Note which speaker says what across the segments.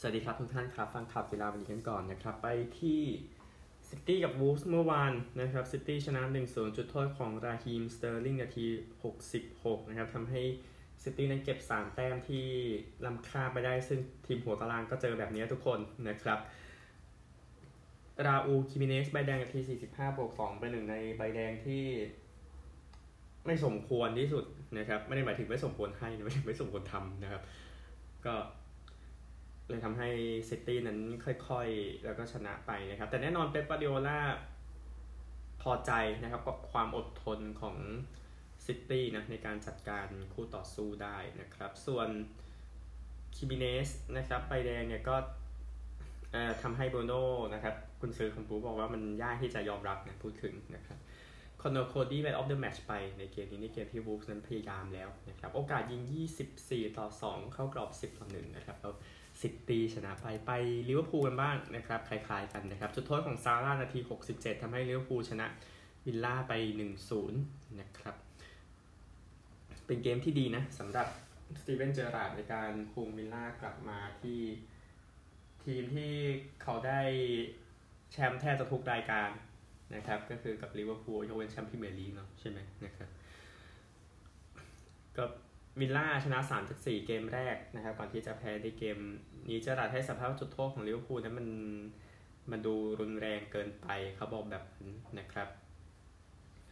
Speaker 1: สวัสดีครับทุกท่านครับ ฟังข่าวกีฬาวันนี้กันก่อนนะครับ ไปที่ซิตี้กับวูฟส์เมื่อวานนะครับซิตี้ชนะ 1-0 จุดโทษของราฮีมสเตอร์ลิงนาที 66 นะครับทำให้ซิตี้นั้นเก็บ 3 แต้มที่ล้ำค่าไปได้ ซึ่งทีมหัวตารางก็เจอแบบนี้ทุกคนนะครับราอูลฮิเมเนซใบแดงนาที 45 บวก 2 เป็นหนึ่งในใบแดงที่ไม่สมควรที่สุดนะครับ ไม่ได้หมายถึงไม่สมควรให้ไม่ไม่สมควรทำนะครับ ก็ เลยทำให้ซิตี้นั้นค่อยๆ แล้วก็ชนะไปนะครับ แต่แน่นอนเป๊ปกวาร์ดิโอล่าพอใจนะครับกับความอดทนของซิตี้นะในการจัดการคู่ต่อสู้ได้นะครับ ส่วนฮิเมเนซนะครับใบแดงเนี่ยก็ทำให้บรูโน่นะครับกุนซือวูฟส์บอกว่ามันยากที่จะยอมรับนะพูดถึงนะครับคอเนอร์โคดี้เป็น Man of the Match ไปในเกมนี้ในเกมที่วูฟส์นั้นพยายามแล้วนะครับ โอกาสยิง 24 ต่อ 2 เข้ากรอบ 10 ต่อ 1 นะครับแล้ว ซิตี้ชนะไปไปลิเวอร์พูลกันบ้างนะครับคล้ายๆกันนะครับจุดโทษของซาลาห์นาที 67ทำให้ลิเวอร์พูลชนะวิลล่าไป 1-0 นะครับ เป็นเกมที่ดีนะสำหรับสตีเวนเจอร์ราร์ดในการคุมวิลล่ากลับมาที่ทีมที่เขาได้แชมป์แทบจะทุกรายการนะครับ ก็คือกับลิเวอร์พูลยกเว้นแชมป์พรีเมียร์ลีกเนาะใช่ไหมนะครับก็ วิลล่าชนะ3จาก4เกมแรกนะครับก่อนที่จะแพ้ในเกมนี้เจอร์ราร์ดให้สัมภาษณ์จุดโทษของลิเวอร์พูลนั้นมันมันดูรุนแรงเกินไปเขาบอกแบบนั้นนะครับ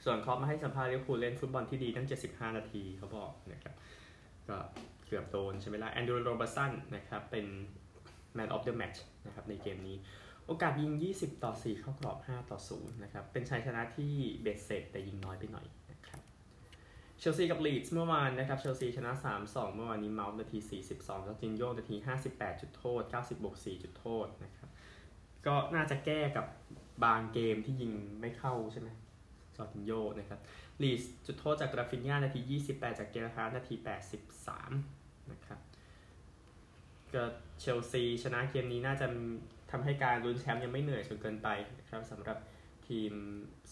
Speaker 1: ส่วนคล็อปป์มาให้สัมภาษณ์ลิเวอร์พูลเล่นฟุตบอลที่ดีตั้ง 75 นาทีเขาบอกนะครับ ก็เกือบโดนใช่ไหมล่ะแอนดรูว์โรเบิร์ตสันนะครับเป็น Man of the Match นะครับในเกมนี้ โอกาสยิง 20 ต่อ 4 เข้ากรอบ 5 ต่อ 0 นะครับ เป็นชัยชนะที่เบ็ดเสร็จแต่ยิงน้อยไปหน่อยนะ เชลซีกับลีดส์เมื่อวานนะครับเชลซีชนะ 3-2 เมื่อวานนี้เมาท์นาที 42จอร์จินโยนาที 58 จุดโทษ 90บวก4จุดโทษนะครับก็น่าจะแก้กับบางเกมที่ยิงไม่เข้าใช่ไหมจอร์จินโยนะครับลีดส์จุดโทษจากราฟินญานาที 28 โจเกลฮาร์ดนาที 83 นะครับก็เชลซีชนะเกมนี้น่าจะทำให้การลุ้นแชมป์ยังไม่เหนื่อยจนเกินไปนะครับสำหรับทีม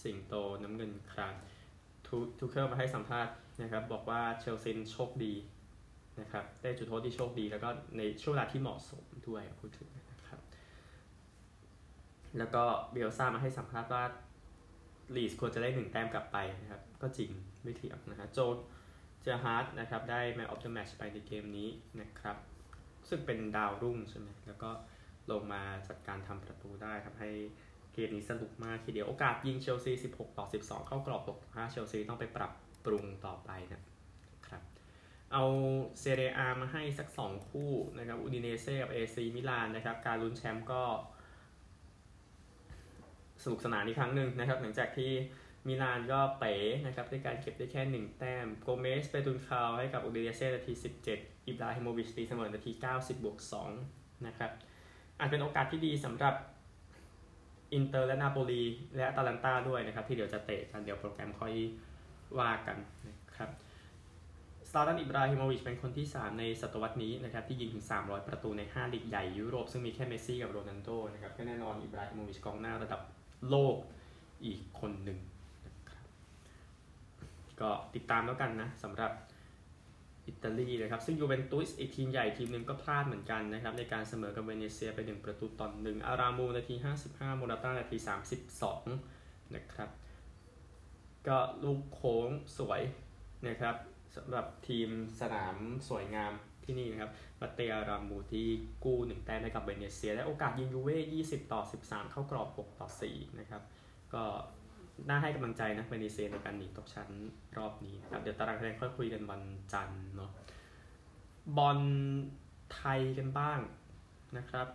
Speaker 1: สิงโตน้ำเงินคราม ทูเคิลมาให้สัมภาษณ์นะครับบอกว่าเชลซีโชคดีนะครับได้จุดโทษที่โชคดี แล้วก็ในช่วงเวลาที่เหมาะสมด้วยพูดถึงนะครับ แล้วก็เบลซ่ามาให้สัมภาษณ์ว่าลีสควรจะได้หนึ่งแต้มกลับไปนะครับ ก็จริงไม่เถียงนะฮะโจเกลฮาร์ดนะครับได้ Man of the Match ไปในเกมนี้นะครับ ซึ่งเป็นดาวรุ่งใช่ไหมแล้วก็ลงมาจัดการทำประตูได้ครับให้ เกมนี้สนุกมากทีเดียวโอกาสยิงเชลซี 16 ต่อ 12 เข้ากรอบ6 5เชลซีต้องไปปรับปรุงต่อไปนะครับ เอาเซเรียอามาให้สัก 2 คู่นะครับอูดิเนเซ่กับเอซีมิลานนะครับการลุ้นแชมป์ก็สนุกสนานอีกครั้งหนึ่งนะครับ หลังจากที่มิลานก็เป๋นะครับด้วยการเก็บได้แค่ 1 แต้ม โกเมสไปตุนคาวให้กับอูดิเนเซ่นาที 17 อิบราฮิโมวิชตีเสมอนาที 90 บวก 2 นะครับอาจเป็นโอกาสที่ดีสำหรับ อินเตอร์และนาโปลีและอตาลันตาด้วยนะครับที่เดี๋ยวจะเตะกันเดี๋ยวโปรแกรมค่อยว่ากันนะครับสตาร์ดันอิบราฮิโมวิชเป็นคนที่ 3 ในศตวรรษนี้นะครับที่ยิงถึง 300 ประตูใน 5 ลีกใหญ่ยุโรป ซึ่งมีแค่เมสซี่กับโรนัลโดนะครับก็แน่นอนอิบราฮิโมวิชกองหน้าระดับโลกอีกคนหนึ่งนะครับก็ติดตามแล้วกันนะสำหรับ อิตาลีนะครับ ซึ่งยูเวนตุสอีกทีมใหญ่ทีมหนึ่งก็พลาดเหมือนกันนะครับ ในการเสมอกับเวเนเซียไป 1 ประตูต่อหนึ่งอารามูนาที 55 โมราต้านาที 32 นะครับ ก็ลูกโค้งสวยนะครับสำหรับทีมสนามสวยงามที่นี่นะครับมาเตอารามูที่กู้หนึ่งแต้มให้กับเวเนเซีย และโอกาสยิงยูเว่20 ต่อ 13 เข้ากรอบ 6 ต่อ 4 นะครับ ก็ น่าให้กำลังใจนะเวเนเซียในการหนีตกชั้นรอบนี้นะครับเดี๋ยวตารางคะแนนค่อยคุยกันวันจันทร์เนาะบอลไทยกันบ้างนะครับ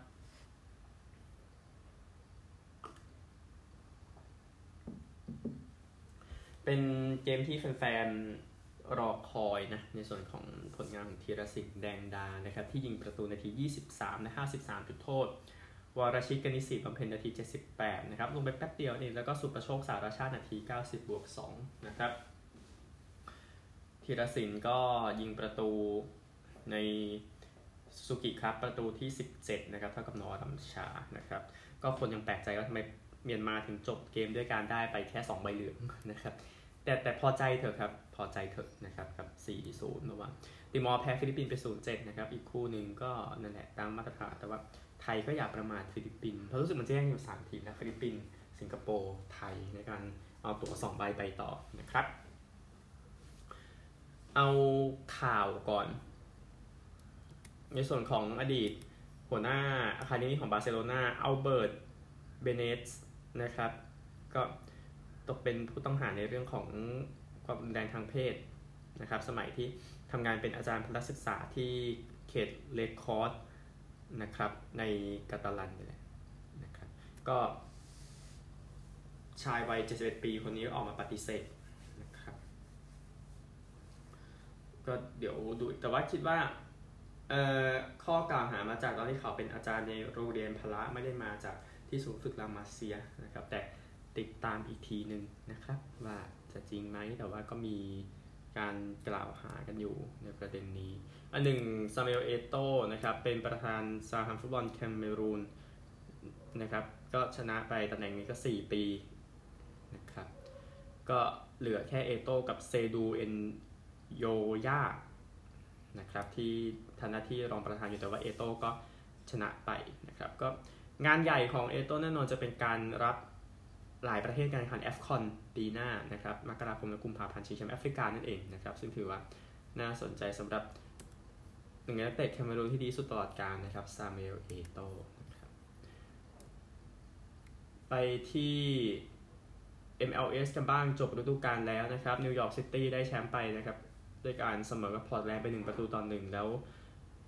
Speaker 1: เป็นเกมที่แฟนๆรอคอยนะในส่วนของผลงานของธีรศิลป์แดงดานะครับที่ยิงประตูนาที 23 และ 53 จุดโทษ วรชิตกนิสิบำเพ็ญนาที 78 นะครับ ลงไปแป๊บเดียวเองแล้วก็สุประโชคสารชาตินาที 90 บวก 2 นะครับธีรศิลป์ก็ยิงประตูในสุกิครับประตูที่ 17 นะครับ เท่ากับนอรัมชานะครับ ก็คนยังแปลกใจว่าทำไมเมียนมาถึงจบเกมด้วยการได้ไปแค่ 2 ใบเหลืองนะครับ แต่แต่พอใจเถอะครับ พอใจเถอะนะครับกับ 4-0ระหว่างติมอร์แพ้ฟิลิปปินส์ไป 0-7 นะครับ อีกคู่หนึ่งก็นั่นแหละตามมาตรฐานแต่ว่า ไทยก็อย่าประมาทฟิลิปปินส์เพราะรู้สึกมันจะแย่งอยู่ 3 ทีมนะฟิลิปปินส์สิงคโปร์ไทยในการเอาตั๋ว2ใบไปต่อนะครับ เอาข่าวก่อน ในส่วนของอดีตหัวหน้าอาคาเดมีของบาร์เซโลนาอัลเบิร์ตเบเนสนะครับ ก็ตกเป็นผู้ต้องหาในเรื่องของความรุนแรงทางเพศนะครับ สมัยที่ทำงานเป็นอาจารย์พลศึกษาที่เขตเลคคอร์ส นะครับในกาตาลันนี่แหละนะครับก็ชายวัย 71 ปีคนนี้ออกมาปฏิเสธนะครับก็เดี๋ยวดูแต่ว่าคิดว่าข้อกล่าวหามาจากตอนที่เขาเป็นอาจารย์ในโรงเรียนพละไม่ได้มาจากที่ศูนย์ฝึกรามาเซียนะครับ แต่ติดตามอีกทีหนึ่งนะครับ ว่าจะจริงไหมแต่ว่าก็มีการกล่าวหากันอยู่ในประเด็นนี้ อันหนึ่งซามูเอลเอโตนะครับเป็นประธานสาพันธ์ฟุตบอลแคมเมรูนนะครับก็ชนะไปตำแหน่งนี้ก็ 4 ปีนะครับก็เหลือแค่เอโตกับเซดูเอ็นโยยานะครับที่ทำหน้าที่รองประธานอยู่แต่ว่าเอโตก็ชนะไปนะครับก็งานใหญ่ของเอโตแน่นอนจะเป็นการรับหลายประเทศการแข่งขันแอฟคอนปีหน้านะครับมกราคมและกุมภาพันธ์ชิงแชมป์แอฟริกานั่นเองนะครับซึ่งถือว่าน่าสนใจสำหรับ หนึ่งในนักเตะแคเมอรูนที่ดีสุดตลอดกาลนะครับซามูเอลเอโตนะครับไปที่ MLS กันบ้างจบฤดูกาลแล้วนะครับนิวยอร์กซิตี้ได้แชมป์ไปนะครับด้วยการเสมอกับพอร์ตแลนด์ไป 1 ประตูต่อ1แล้ว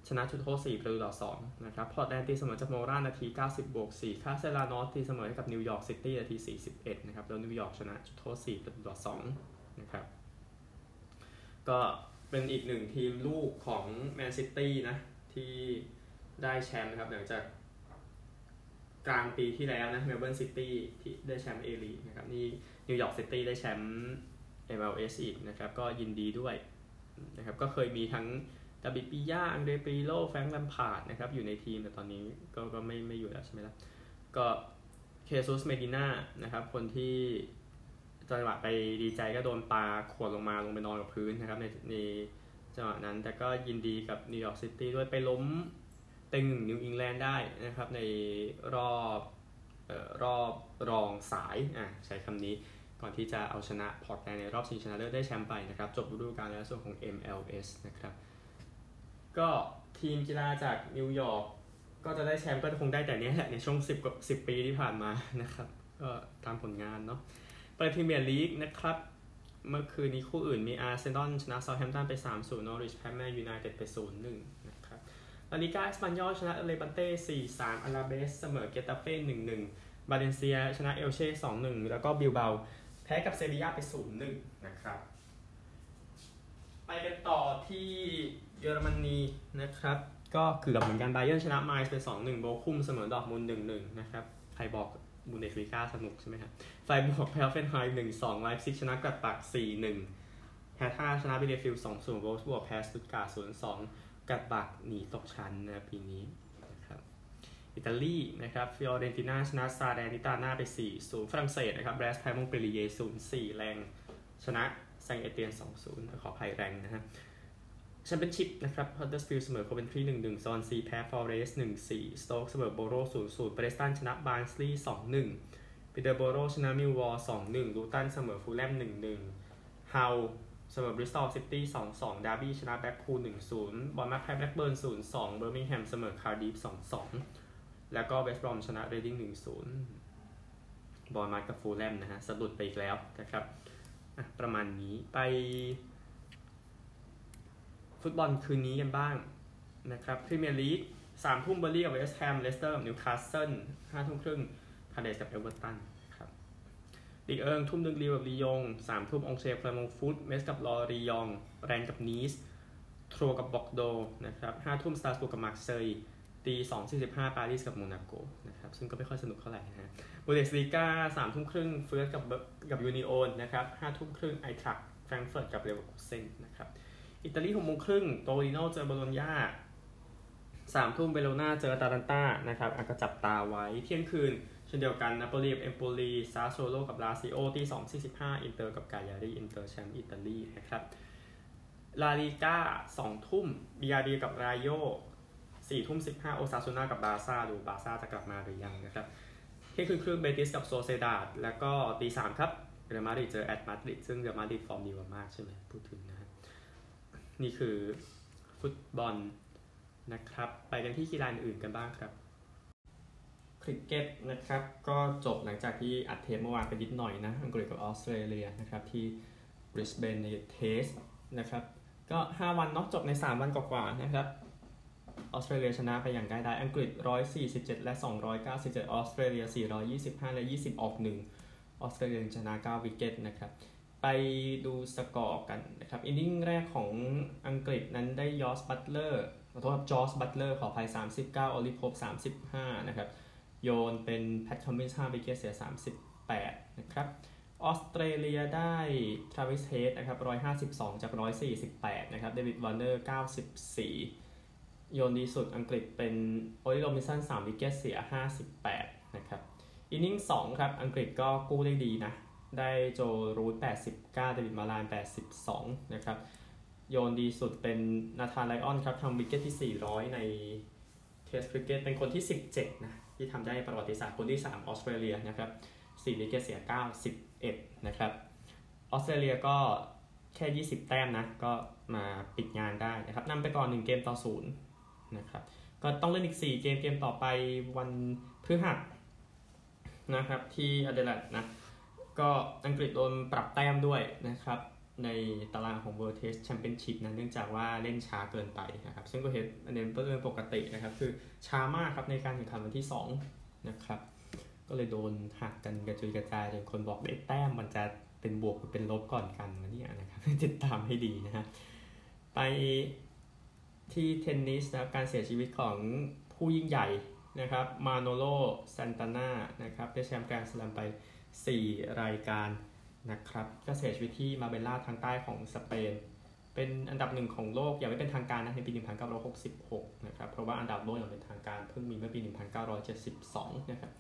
Speaker 1: ชนะจุดโทษ4ประตูต่อ2นะครับพอร์ตแลนด์ตีเสมอจากโมรานาที 90 บวก 4 คาสเตลานอสตีเสมอให้กับนิวยอร์กซิตี้นาที 41 นะครับ แล้วนิวยอร์กชนะจุดโทษ4ประตูต่อ2นะครับ ก็ เป็นอีกหนึ่งทีมลูกของแมนซิตี้นะ ที่ได้แชมป์นะครับหลังจากกลางปีที่แล้วนะเมลเบิร์นซิตี้ที่ได้แชมป์เอลีกนะครับนี่นิวยอร์กซิตี้ได้แชมป์ MLS อีกนะครับ ก็ยินดีด้วยนะครับก็เคยมีทั้งดาบิดบียาอันเดรียปิร์โลแฟรงค์แลมพาร์ดนะครับอยู่ในทีมแต่ตอนนี้ก็ก็ไม่ไม่อยู่แล้วใช่ไหมล่ะก็เฆซุสเมดิน่านะครับคนที่ จังหวะไปดีใจก็โดนปาขวดลงมาลงไปนอนกับพื้นนะครับในในจังหวะนั้นแต่ก็ยินดีกับนิวยอร์กซิตี้ด้วยไปล้มเต็งหนึ่งนิวอิงแลนด์ได้นะครับ ในรอบออรอบรองสายอะใช้คำนี้ก่อนที่จะเอาชนะพอร์ตแลนด์ในรอบชิงชนะเลิศได้แชมป์ไปนะครับ จบฤดูกาลแล้วส่วนของ MLS นะครับ ก็ทีมกีฬาจากนิวยอร์กก็จะได้แชมป์ก็คงได้แต่นี้แหละในช่วง 10กับ10 ปีที่ผ่านมานะครับ ก็ตามผลงานเนาะ ไปพรีเมียร์ลีกนะครับ เมื่อคืนนี้คู่อื่นมีอาร์เซนอลชนะเซาแธมป์ตันไป 3-0 นอริชแพ้แมนยูไนเต็ดไป 0-1 นะครับลาลิกาเอสปันยอลชนะเลบานเต้ 4-3อลาเบสเสมอเกตาเฟ่1-1 บาเลนเซียชนะเอลเช่ 2-1 แล้วก็บิลเบาแพ้กับเซบียาไป 0-1 นะครับ ไปกันต่อที่เยอรมนีนะครับ ก็เกือบเหมือนกันบาเยิร์นชนะไมซ์ไป 2-1 โบคุมเสมอดอร์ทมุนด์1-1 นะครับ ใครบอก บุนเดสลีก้าสนุกใช่ไหมครับไฟรบวร์กแพ้ฮอฟเฟนไฮม์1-2ไลฟ์ซิกชนะกัดปัก4-1แฮท่าชนะบิเลฟิล2-0โรสบวกแพ้สตุตการ์0-2กัดปักหนีตกชั้นนะปีนี้นะครับอิตาลีนะครับฟิออเรนติน่าชนะซาแดนิตาน่าไป4-0ฝรั่งเศสนะครับแบรสแพ้มงเปรีเย0-4 แรงชนะแซงเอเตียน 2-0 ขออภัยแรงนะฮะ แชมเปี้ยนชิพนะครับฮอตเดอร์สฟิลเสมอโคเวนทรีหนึ่งหนึ่งซอนซีแพ้ฟอร์เรสหนึ่งสี่สโต๊กเสมอโบโรศูนย์ศูนย์เบรสตันชนะบาร์นสลีย์สองหนึ่งปีเตอร์โบโรชนะมิลล์วอลล์สองหนึ่งลูตันเสมอฟูลแลมหนึ่งหนึ่งฮัลล์เสมอบริสตอลซิตี้สองสองดาร์บี้ชนะแบล็คพูลหนึ่งศูนย์บอร์นมัธแพ้แบล็คเบิร์นศูนย์สองเบอร์มิงแฮมเสมอคาร์ดิฟฟ์สองสองแล้วก็เวสต์บรอมชนะเรดดิ้งหนึ่งศูนย์บอร์นมัธกับฟูลแลมนะฮะสะดุดไปอีกแล้วนะครับประมาณนี้ไป ฟุตบอลคืนนี้กันบ้างนะครับพรีเมียร์ลีกสามทุ่มเบอร์ลี่กับเวสต์แฮมเลสเตอร์กับนิวคาสเซิลห้าทุ่มครึ่งคาเดสกับเอเวอร์ตันครับลีกเอิงทุ่มดึงรีกับลียงสามทุ่มองเชฟคลมงฟุตเมสกับลอรียอง แรนกับนีสโทรกับบอกโดนะครับห้าทุ่มสตาร์สบุกกับมาร์เซย์ตีสองสี่สิบห้าปารีสกับโมนาโกนะครับซึ่งก็ไม่ค่อยสนุกเท่าไหร่นะฮะบูเดสลีกาสามทุ่มครึ่งเฟิร์สกับกับยูนิโอนนะครับห้าทุ่มครึ่งไอทรักแฟรงเฟิร์ตกับเรเวอร์คูเซนนะครับ อิตาลีหกโมงครึ่งโตริโนเจอโบโลญญาสามทุ่มเวโรนาเจออตาลันตานะครับอาก็จับตาไว้เที่ยงคืนเช่นเดียวกันนาโปลีกับเอมโปลีซาสซูโอโลกับลาซิโอที่245อินเตอร์กับกาญารีอินเตอร์แชมป์อิตาลีนะครับลาลิก้า2ทุ่มบียาร์เรอัลกับรายโย4ทุ่ม15โอซาซูนากับบาร์ซ่าดูบาร์ซ่าจะกลับมาหรือยังนะครับเที่ยงคืนครึ่งเบติสกับโซเซียดาดแล้วก็ตีสามครับเรอัลมาดริดเจอแอตมาดริดซึ่งเรอัลมาดริดฟอร์มดีกว่ามากใช่ไหมพูดถึงนะ นี่คือฟุตบอลนะครับ ไปกันที่กีฬาอื่นกันบ้างครับ คริกเก็ตนะครับ ก็จบหลังจากที่อัดเทปเมื่อวานไปนิดหน่อยนะ อังกฤษกับออสเตรเลียนะครับที่บริสเบนในเทสต์นะครับก็ 5 วันนะจบใน 3 วันกว่าๆนะครับออสเตรเลียชนะไปอย่างง่ายดายอังกฤษ 147 และ 297 ออสเตรเลีย 425 และ 20 ออก 1 ออสเตรเลียชนะ 9 wicket นะครับ ไปดูสกอร์กันนะครับ inning แรกของอังกฤษนั้นได้ยอสบัตเลอร์ขอโทษครับจอสบัตเลอร์ขอภัย 39 ออลลีโพป 35 นะครับ โยนเป็นแพทคอมมินส์5 wicket เสีย 38 นะครับ ออสเตรเลียได้ทราวิสเฮดนะครับ 152 จาก 148 นะครับ เดวิดวอร์เนอร์ 94 โยนดีสุดอังกฤษเป็นโอลลีโรบินสัน3 wicket เสีย 58 นะครับ inning 2ครับ อังกฤษก็กู้ได้ดีนะ ได้โจรูท89 เดวิดมาลาน82 นะครับ โยนดีสุดเป็นนาธานไลออนครับทำ wicket ที่ 400 ใน Test cricket เป็นคนที่ 17 นะ ที่ทำได้ประวัติศาสตร์คนที่ 3 ออสเตรเลียนะครับ4 wicket เสีย 91 นะครับออสเตรเลียก็แค่ 20 แต้มนะ ก็มาปิดงานได้นะครับนำไปก่อน 1 เกมต่อ 0 นะครับ ก็ต้องเล่นอีก 4 เกม เกมต่อไปวันพฤหัสนะครับที่อเดเลดนะ ก็อังกฤษโดนปรับแต้มด้วยนะครับ ในตารางของ World Test Championship นะเนื่องจากว่าเล่นช้าเกินไปนะครับ ซึ่งก็เห็นอันนี้เป็นเรื่องปกตินะครับ คือช้ามากครับในการแข่งขันวันที่ 2 นะครับ ก็เลยโดนหักกันกระจุยกระจายจนคนบอกได้แต้มมันจะเป็นบวกหรือเป็นลบก่อนกันนะเนี่ยนะครับติดตามให้ดีนะฮะไปที่เทนนิสนะครับการเสียชีวิตของผู้ยิ่งใหญ่นะครับมาโนโลซันตาน่านะครับได้แชมป์แกรนด์สแลมไป 4 รายการนะครับก็เสียชีวิตที่มาเบลล่าทางใต้ของสเปน เป็นอันดับหนึ่งของโลกอย่างไม่เป็นทางการนะในปี 1966 นะครับ เพราะว่าอันดับโลกอย่างเป็นทางการเพิ่งมีเมื่อปี 1972 นะครับ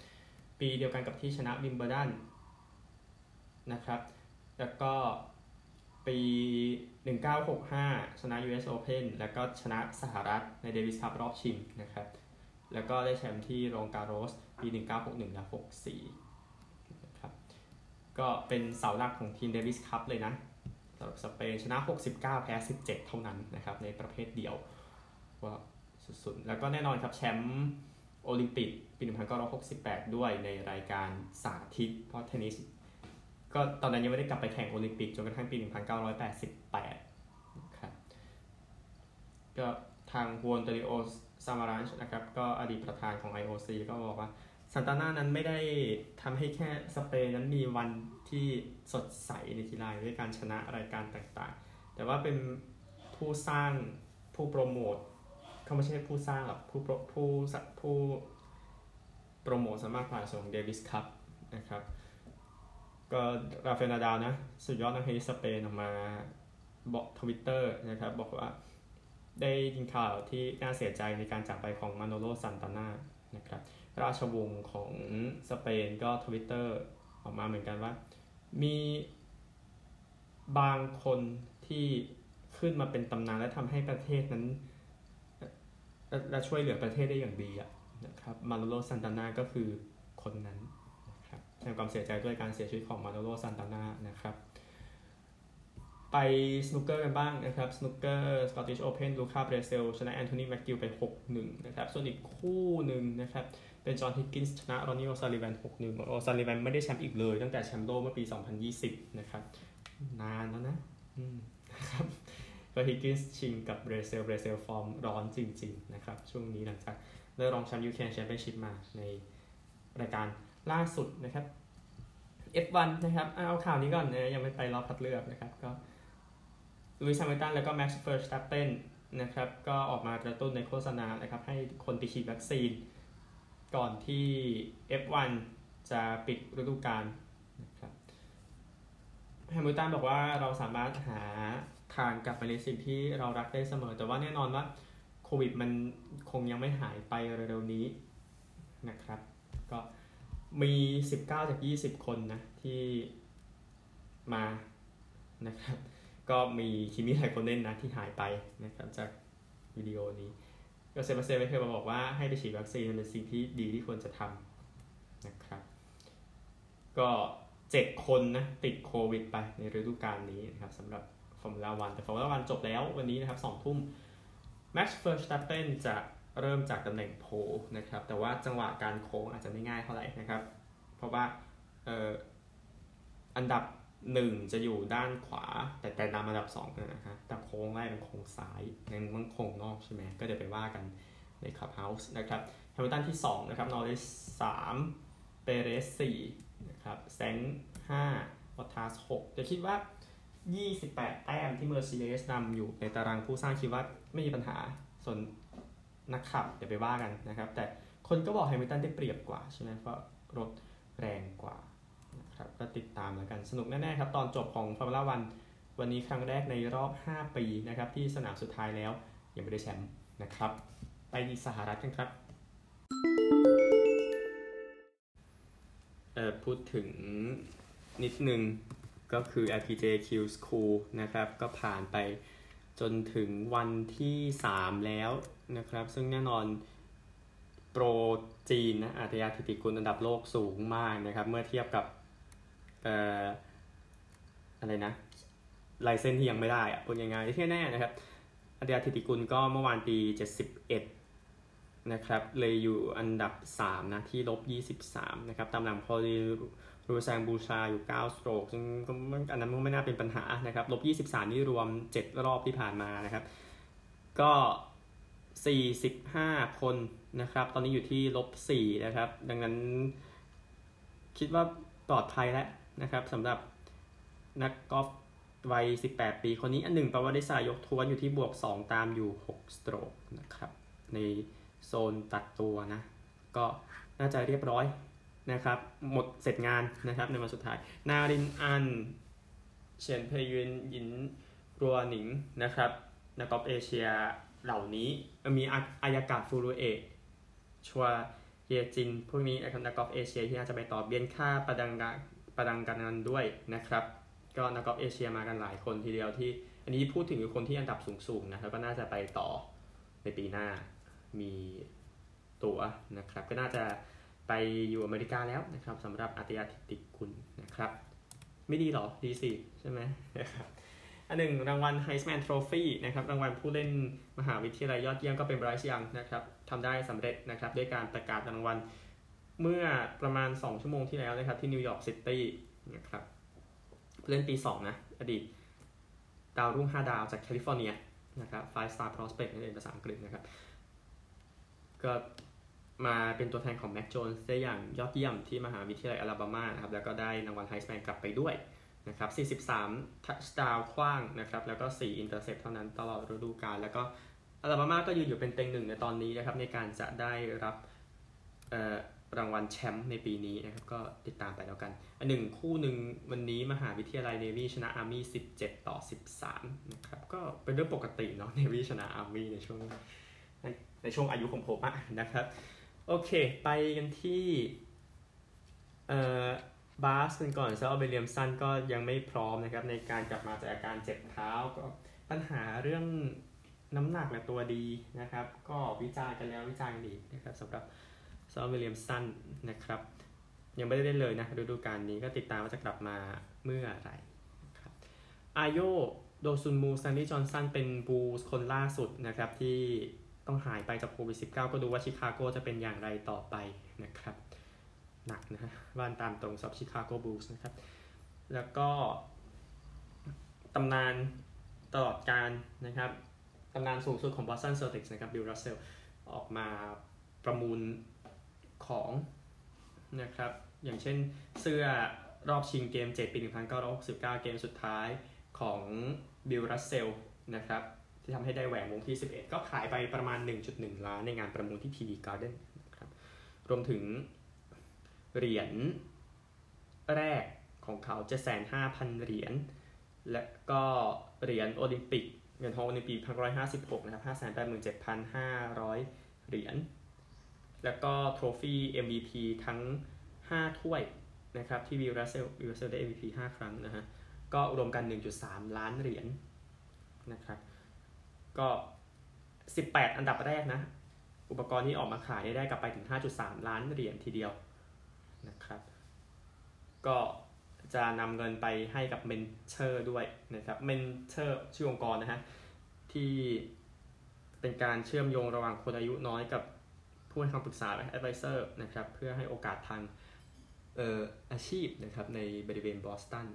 Speaker 1: ปีเดียวกันกับที่ชนะวิมเบลดันนะครับ แล้วก็ปี 1965 ชนะ US Open แล้วก็ชนะสหรัฐในเดวิสคัพรอบชิงนะครับ แล้วก็ได้แชมป์ที่โรลังการ์โรสปี 1961 และ 64 ก็เป็นเสาหลักของทีมเดวิสคัพเลยนะสำหรับสเปนชนะ 69 แพ้ 17 เท่านั้นนะครับในประเภทเดี่ยวว่าสุดๆ แล้วก็แน่นอนครับแชมป์โอลิมปิกปี1968 ด้วยในรายการสาธิต เพราะเทนนิสก็ตอนนั้นยังไม่ได้กลับไปแข่งโอลิมปิกจนกระทั่งปี 1988นะครับก็ทางฮวนอันโตนิโอซามารันช์นะครับก็อดีตประธานของ IOC ก็บอกว่า ซันตาน่านั้นไม่ได้ทำให้แค่สเปนนั้นมีวันที่สดใสในกีฬาด้วยการชนะรายการต่างๆ แต่ว่าเป็นผู้สร้างผู้โปรโมทเขาไม่ใช่ผู้สร้างหรอกผู้ผู้ผู้โปรโมทสามารถผ่านส่งเดวิสคัพนะครับก็ราฟเฟลนาดาลนะ สุดยอดนักเทนนิสสเปนออกมาบอกทวิตเตอร์นะครับบอกว่าได้ยินข่าวที่น่าเสียใจในการจากไปของมาโนโลซันตาน่านะครับ ราชวงศ์ของสเปนก็ทวิตเตอร์ออกมาเหมือนกันว่า มีบางคนที่ขึ้นมาเป็นตำนานและทำให้ประเทศนั้น และช่วยเหลือประเทศได้อย่างดีอะนะครับมาโนโลซันตานาก็คือคนนั้นนะครับแสดงความเสียใจด้วยการเสียชีวิตของมาโนโลซันตานานะครับ ไปสนุกเกอร์กันบ้างนะครับสนุกเกอร์สกอตติชโอเพนลูคาเบรเซลชนะแอนโทนีแมคกิลไป 6-1 นะครับ ส่วนอีกคู่หนึ่งนะครับ เป็นจอห์นฮิกกินส์ชนะรอนนี่โอซาลิแวน6-1โอซาลิแวนไม่ได้แชมป์อีกเลย ตั้งแต่แชมป์โลกเมื่อปี 2020 นะครับ นานแล้วนะนะครับก็ฮิกกินส์ชิงกับเบรเซลเบรเซลฟอร์มร้อนจริง ๆ นะครับ ช่วงนี้หลังจากได้รองแชมป์ยูเครนแชมเปี้ยนชิพมาในรายการล่าสุดนะครับ F1 นะครับ เอาข่าวนี้ก่อนนะยังไม่ไปรอบคัดเลือกนะครับ ก็ลุยส์แฮมิลตันแล้วก็แม็กซ์เฟอร์สตัปเปนนะครับ ก็ออกมากระตุ้นในโฆษณานะครับให้คนไปฉีดวัคซีน ก่อนที่ F1 จะปิดฤดูกาลนะครับแฮมิลตันบอกว่าเราสามารถหาทางกลับไปในสิ่งที่เรารักได้เสมอ แต่ว่าแน่นอนว่าโควิดมันคงยังไม่หายไปเร็วๆนี้นะครับ ก็มี 19 จาก 20 คนนะ ที่มานะครับ ก็มีคิมิไรโคเน่นนะ ที่หายไปนะครับจากวิดีโอนี้ ก็เซบาสเตียนเคยมาบอกว่าให้ไปฉีดวัคซีนเป็นสิ่งที่ดีที่ควรจะทำนะครับ ก็เจ็ดคนนะติดโควิดไปในฤดูกาลนี้นะครับสำหรับฟอร์มูล่าวันแต่ฟอร์มูล่าวันจบแล้ววันนี้นะครับสองทุ่มแม็กซ์เฟิร์สตัปเปนจะเริ่มจากตำแหน่ง pole นะครับ แต่ว่าจังหวะการโค้งอาจจะไม่ง่ายเท่าไหร่นะครับ เพราะว่าอออันดับ หนึ่งจะอยู่ด้านขวา แต่แต่นำอันดับสองนะฮะแต่โค้งแรกเป็นโค้งซ้ายงั้นมันโค้งนอกใช่ไหมก็เดี๋ยวไปว่ากันในคลับเฮาส์นะครับแฮมิลตันที่ 2 นะครับนอริสสามเปเรสสี่นะครับซายนซ์ห้าบอตทาสหกจะคิดว่า 28 แต้มที่เมอร์เซเดสนำอยู่ในตารางผู้สร้างคิดว่าไม่มีปัญหาส่วนนักขับเดี๋ยวไปว่ากันนะครับ แต่คนก็บอกแฮมิลตันได้เปรียบกว่าใช่ไหมเพราะรถแรงกว่า นะครับก็ติดตามแล้วกันสนุกแน่ๆครับ ตอนจบของฟอร์มูล่าวันวันนี้ครั้งแรกในรอบ 5 ปีนะครับ ที่สนามสุดท้ายแล้วยังไม่ได้แชมป์นะครับ ไปสหรัฐกันครับเอ่อพูดถึงนิดนึงก็คือ LPGQ School นะครับ ก็ผ่านไปจนถึงวันที่ 3 แล้วนะครับ ซึ่งแน่นอนโปรจีนนะอาตยาธิติกุลอันดับโลกสูงมากนะครับ เมื่อเทียบกับ เอ่ออะไรนะลายเส้นที่ยังไม่ได้อะพูดยังไงที่แน่ๆนะครับอาตยาธิติกุลก็เมื่อวานตี71 นะครับ เลยอยู่อันดับ 3 นะที่ลบ 23 นะครับ ตามหลังพอลีรูแซงบูชาอยู่9สโตรกซึ่งอันนั้นก็ไม่น่าเป็นปัญหานะครับลบ 23 นี่รวม 7 รอบที่ผ่านมานะครับ ก็ 45 คนนะครับ ตอนนี้อยู่ที่ลบ 4 นะครับ ดังนั้นคิดว่าปลอดภัยแล้ว นะครับสำหรับนักกอล์ฟวัย 18 ปีคนนี้ อันหนึ่งประวัติศาสตร์ยกทวนอยู่ที่บวก 2 ตามอยู่ 6 สโตรกนะครับ ในโซนตัดตัวนะ ก็น่าจะเรียบร้อยนะครับ หมดเสร็จงานนะครับในวันสุดท้าย นารินอัน เฉียนเพยุนหยินรัวหนิงนะครับนักกอล์ฟเอเชียเหล่านี้มีอายากาศฟูรุเอะชัวเยจิน พวกนี้นะครับนักกอล์ฟเอเชียที่น่าจจะไปต่อเบียนค่าประดังกา ประดังกันนันด้วยนะครับ ก็นักกอล์ฟเอเชียมากันหลายคนทีเดียวที่ อันนี้พูดถึงคนที่อันดับสูงๆนะแล้วก็น่าจะไปต่อในปีหน้ามีตั๋วนะครับ ก็น่าจะไปอยู่อเมริกาแล้วนะครับสำหรับอาฒยาฐิติกุลนะครับ ไม่ดีหรอดีสิใช่ไหมนะครับอันหนึ่งรางวัล Heisman Trophy นะครับรางวัลผู้เล่นมหาวิทยาลัยยอดเยี่ยมก็เป็นไบรซ์ยังนะครับทำได้สำเร็จนะครับด้วยการประกาศรางวัล เมื่อประมาณ 2 ชั่วโมงที่แล้วนะครับที่นิวยอร์กซิตี้นะครับเล่นปี 2 นะ อดีต ดาวรุ่ง 5 ดาวจากแคลิฟอร์เนียนะครับ Five Star Prospect นั่นเองภาษาอังกฤษนะครับ ก็มาเป็นตัวแทนของแม็กโจนส์ได้อย่างยอดเยี่ยมที่มหาวิทยาลัยอลาบามานะครับ แล้วก็ได้รางวัลไฮสแมนกลับไปด้วยนะครับ 43 touchdown ขว้างนะครับ แล้วก็ 4 intercept เท่านั้นตลอดฤดูกาล แล้วก็อลาบามาก็ยืนอยู่เป็นเต็งหนึ่งในตอนนี้นะครับ ในการจะได้รับเอ่อ รางวัลแชมป์ในปีนี้นะครับ ก็ติดตามไปแล้วกัน อันหนึ่งคู่หนึ่งวันนี้มหาวิทยาลัยเนวีชนะอาร์มี่17ต่อ13นะครับ ก็เป็นเรื่องปกติเนาะเนวีชนะอาร์มี่ในช่วงในช่วงอายุของผมนะครับ โอเค ไปกันที่เอ่อบาสกันก่อนซาอเบเลียมสันก็ยังไม่พร้อมนะครับ ในการกลับมาจากอาการเจ็บเท้าก็ปัญหาเรื่องน้ำหนักและตัวดีนะครับ ก็วิจารณ์กันแล้ววิจารณ์ดีนะครับสำหรับ ซาอเบเลียมสันนะครับ ยังไม่ได้เล่นเลยนะฤดูกาลนี้ก็ติดตามว่าจะกลับมาเมื่อไหร่ครับอาโยโดซุนมูซันดี้จอห์นสันเป็นบูสคนล่าสุดนะครับ ที่ต้องหายไปจากโควิด -19 ก็ดูว่าชิคาโกจะเป็นอย่างไรต่อไปนะครับ หนักนะบ้านตามตรงสอบชิคาโกบูส์นะครับ แล้วก็ตำนานตลอดการนะครับตำนานสูงสุดของบอสตัน Celtics นะครับ Bill Russell ออกมาประมูล ของนะครับอย่างเช่นเสื้อรอบชิงเกม 7 ปี 1969 เกมสุดท้ายของ Bill Russell นะครับที่ทำให้ได้แหวนวงที่ 11 ก็ขายไปประมาณ 1.1 ล้านในงานประมูลที่ TD Garden ครับรวมถึงเหรียญแรกของเขาจะแสนห้าพันเหรียญ และก็เหรียญโอลิมปิกเงินทองโอลิมปิกพันร้อยห้าสิบหกนะครับห้าแสนแปดหมื่นเจ็ดพันห้าร้อยเหรียญ แล้วก็โทรฟี่ MVP ทั้ง 5 ถ้วยนะครับ ที่วิลรัสเซลวิลรัสเซลได้ MVP 5 ครั้งนะฮะ ก็รวมกัน 1.3 ล้านเหรียญนะครับ ก็ 18 อันดับแรกนะ อุปกรณ์ที่ออกมาขายได้กลับไปถึง 5.3 ล้านเหรียญทีเดียวนะครับ ก็จะนำเงินไปให้กับ MENTOR ด้วยนะครับ MENTOR ชื่อองค์กรนะฮะ ที่เป็นการเชื่อมโยงระหว่างคนอายุน้อยกับ ผู้ให้คำปรึกษาและ advisor นะครับเพื่อให้โอกาสทางเอ่ออาชีพนะครับในบริเวณบอสตัน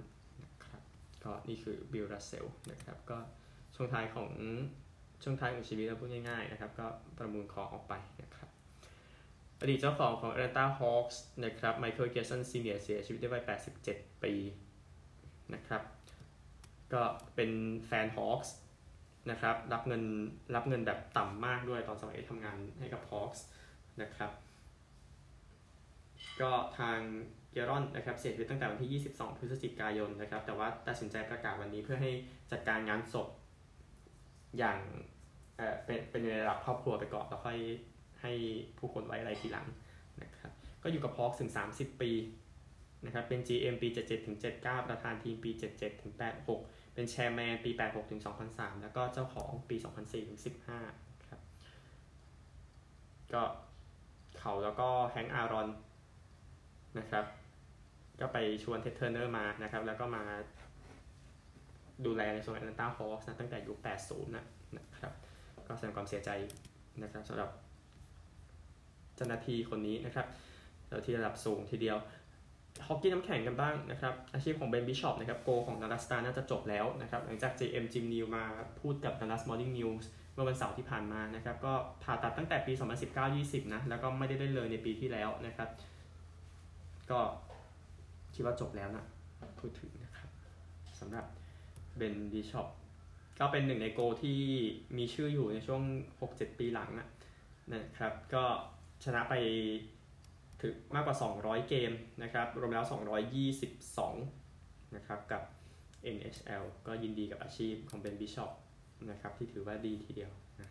Speaker 1: นะครับก็นี่คือ Bill Russell นะครับก็ช่วงท้ายของช่วงท้ายของชีวิตเราพูดง่ายๆนะครับก็ประมูลของออกไปนะครับอดีตเจ้าของของ Atlanta Hawks นะครับไมเคิลเกสันซีเนียเสียชีวิตด้วยวัย 87 ปีนะครับก็เป็นแฟน Hawks นะครับ รับเงินรับเงินแบบต่ำมากด้วยตอนสมัยทำงานให้กับ Hawks นะครับ ก็ทางเกรอนนะครับเสียชีวิตตั้งแต่วันที่ 22 พฤศจิกายนนะครับ แต่ว่าตัดสินใจประกาศวันนี้เพื่อให้จัดการงานศพอย่างเออเป็นเป็นในระดับครอบครัวไปก่อนแล้วค่อยให้ผู้คนไว้อะไรทีหลังนะครับ ก็อยู่กับฮอคถึง 30 ปีนะครับ เป็น GM ปี 77ถึง79 ประธานทีมปี 77ถึง86 เป็นแชร์แมนปี 86ถึง2003 แล้วก็เจ้าของปี 2004ถึง15 ครับ ก็เขาแล้วก็แฮงอารอนนะครับ ก็ไปชวน Ted Turner มานะครับ แล้วก็มาดูแลในส่วนแอตแลนตา Hawks นะตั้งแต่ยุค 80 นะนะครับ ก็แสดงความเสียใจนะครับสำหรับเจ้าหน้าที่คนนี้นะครับเจ้าที่ระดับสูงทีเดียว ฮอกกี้น้ำแข็งกันบ้างนะครับ อาชีพของ Ben Bishop นะครับโกของ Dallas Stars น่าจะจบแล้วนะครับ หลังจาก GM Jim Nill มาพูดกับ Dallas Morning News เมื่อวันเสาร์ที่ผ่านมานะครับ ก็ผ่าตัดตั้งแต่ปี 2019-20 นะ แล้วก็ไม่ได้เล่นเลยในปีที่แล้วนะครับ ก็คิดว่าจบแล้วนะ พูดถึงนะครับสำหรับเบนบิชอปก็เป็นหนึ่งในโกที่มีชื่ออยู่ในช่วง 6-7 ปีหลังนะนะครับ ก็ชนะไป ถึงมากกว่า 200 เกมนะครับรวมแล้ว 222 นะครับกับ NHL ก็ยินดีกับอาชีพของเบนบิชอปนะครับที่ถือว่าดีทีเดียวนะ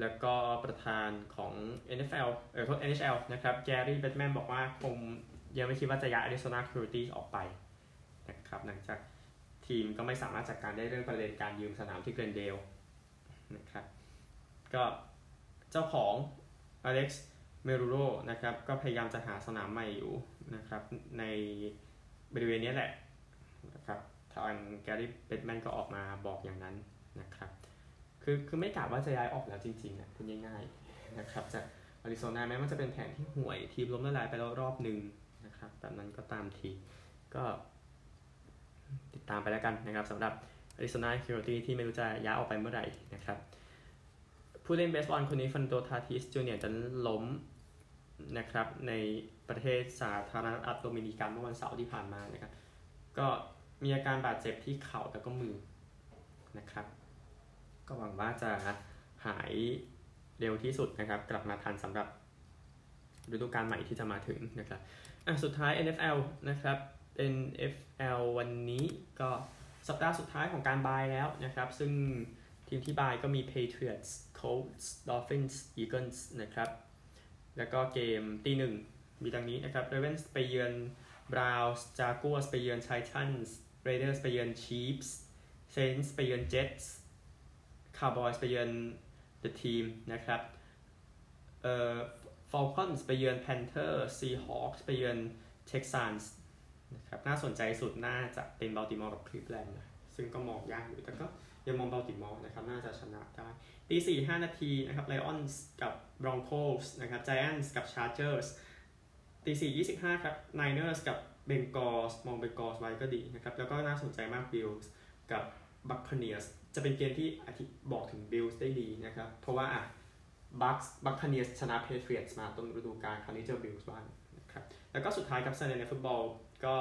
Speaker 1: แล้วก็ประธานของ NFL เออ NHL นะครับแกรี่เบตแมนบอกว่าคงยังไม่คิดว่าจะย้าย Arizona Coyotes ออกไปนะครับหลังจากทีมก็ไม่สามารถจัดการได้เรื่องประเด็นการยืมสนามที่เกรนเดลนะครับก็เจ้าของ Alex เเมรูโรนะครับก็พยายามจะหาสนามใหม่อยู่นะครับในบริเวณนี้แหละนะครับทางแกรี่เบตแมนก็ออกมาบอกอย่างนั้นนะครับคือคือไม่กล่าวว่าจะย้ายออกแล้วจริงๆนะพูดง่ายๆนะครับจากอาริโซนาแม้มันจะเป็นแผนที่ห่วยทีมล้มละลายไปแล้วรอบหนึ่งนะครับแบบนั้นก็ตามทีก็ติดตามไปแล้วกันนะครับสำหรับ Arizona Coyotes ที่ไม่รู้จะย้ายออกไปเมื่อไหร่นะครับผู้เล่นเบสบอลคนนี้ฟันโดทาทิสจูเนียร์จะล้ม นะครับในประเทศสาธารณรัฐโดมินิกันเมื่อวันเสาร์ที่ผ่านมานะครับ ก็มีอาการบาดเจ็บที่เข่าแล้วก็มือนะครับ ก็หวังว่าจะหายเร็วที่สุดนะครับ กลับมาทันสำหรับฤดูกาลใหม่ที่จะมาถึงนะครับอะสุดท้าย NFL นะครับ NFL วันนี้ก็สัปดาห์สุดท้ายของการบายแล้วนะครับ ซึ่งทีมที่บายก็มี Patriots Colts Dolphins Eagles นะครับ แล้วก็เกมตีหนึ่งมีดังนี้นะครับ Ravens ไปเยือน Browns Jaguars ไปเยือน Titans Raiders ไปเยือน Chiefs Saints ไปเยือน Jets Cowboys ไปเยือน The Team นะครับเอ่อ Falcons ไปเยือน Panthers Seahawks ไปเยือน Texans นะครับน่าสนใจสุดน่าจะเป็นบัลติมอร์กับคลีฟแลนด์นะซึ่งก็มองยากอยู่แต่ก็ ยังมอง Baltimore นะครับน่าจะชนะได้ตีสี่ห้านาทีนะครับ Lions กับ Broncos นะครับ Giants กับ Chargers ตีสี่ยี่สิบห้าครับ Niners กับ Bengals มอง Bengals ไว้ก็ดีนะครับแล้วก็น่าสนใจมาก Bills กับ Buccaneers จะเป็นเกมที่อธิบอกถึง Bills ได้ดีนะครับ เพราะว่าอะ Bucks Buccaneers ชนะ Patriots มาต้นฤดูกาลคราวนี้เจอ Bills บ้างนะครับแล้วก็สุดท้ายครับ Sunday Night Football ก็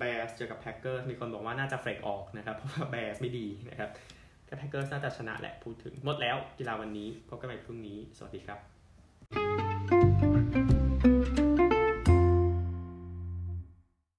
Speaker 1: Bears เจอกับ Packers มีคนบอกว่าน่าจะเฟรกออกนะครับ เพราะว่า Bears ไม่ดีนะครับ แต่ Packers น่าจะชนะแหละพูดถึงหมดแล้วกีฬาวันนี้พบกันใหม่พรุ่งนี้ สวัสดีครับ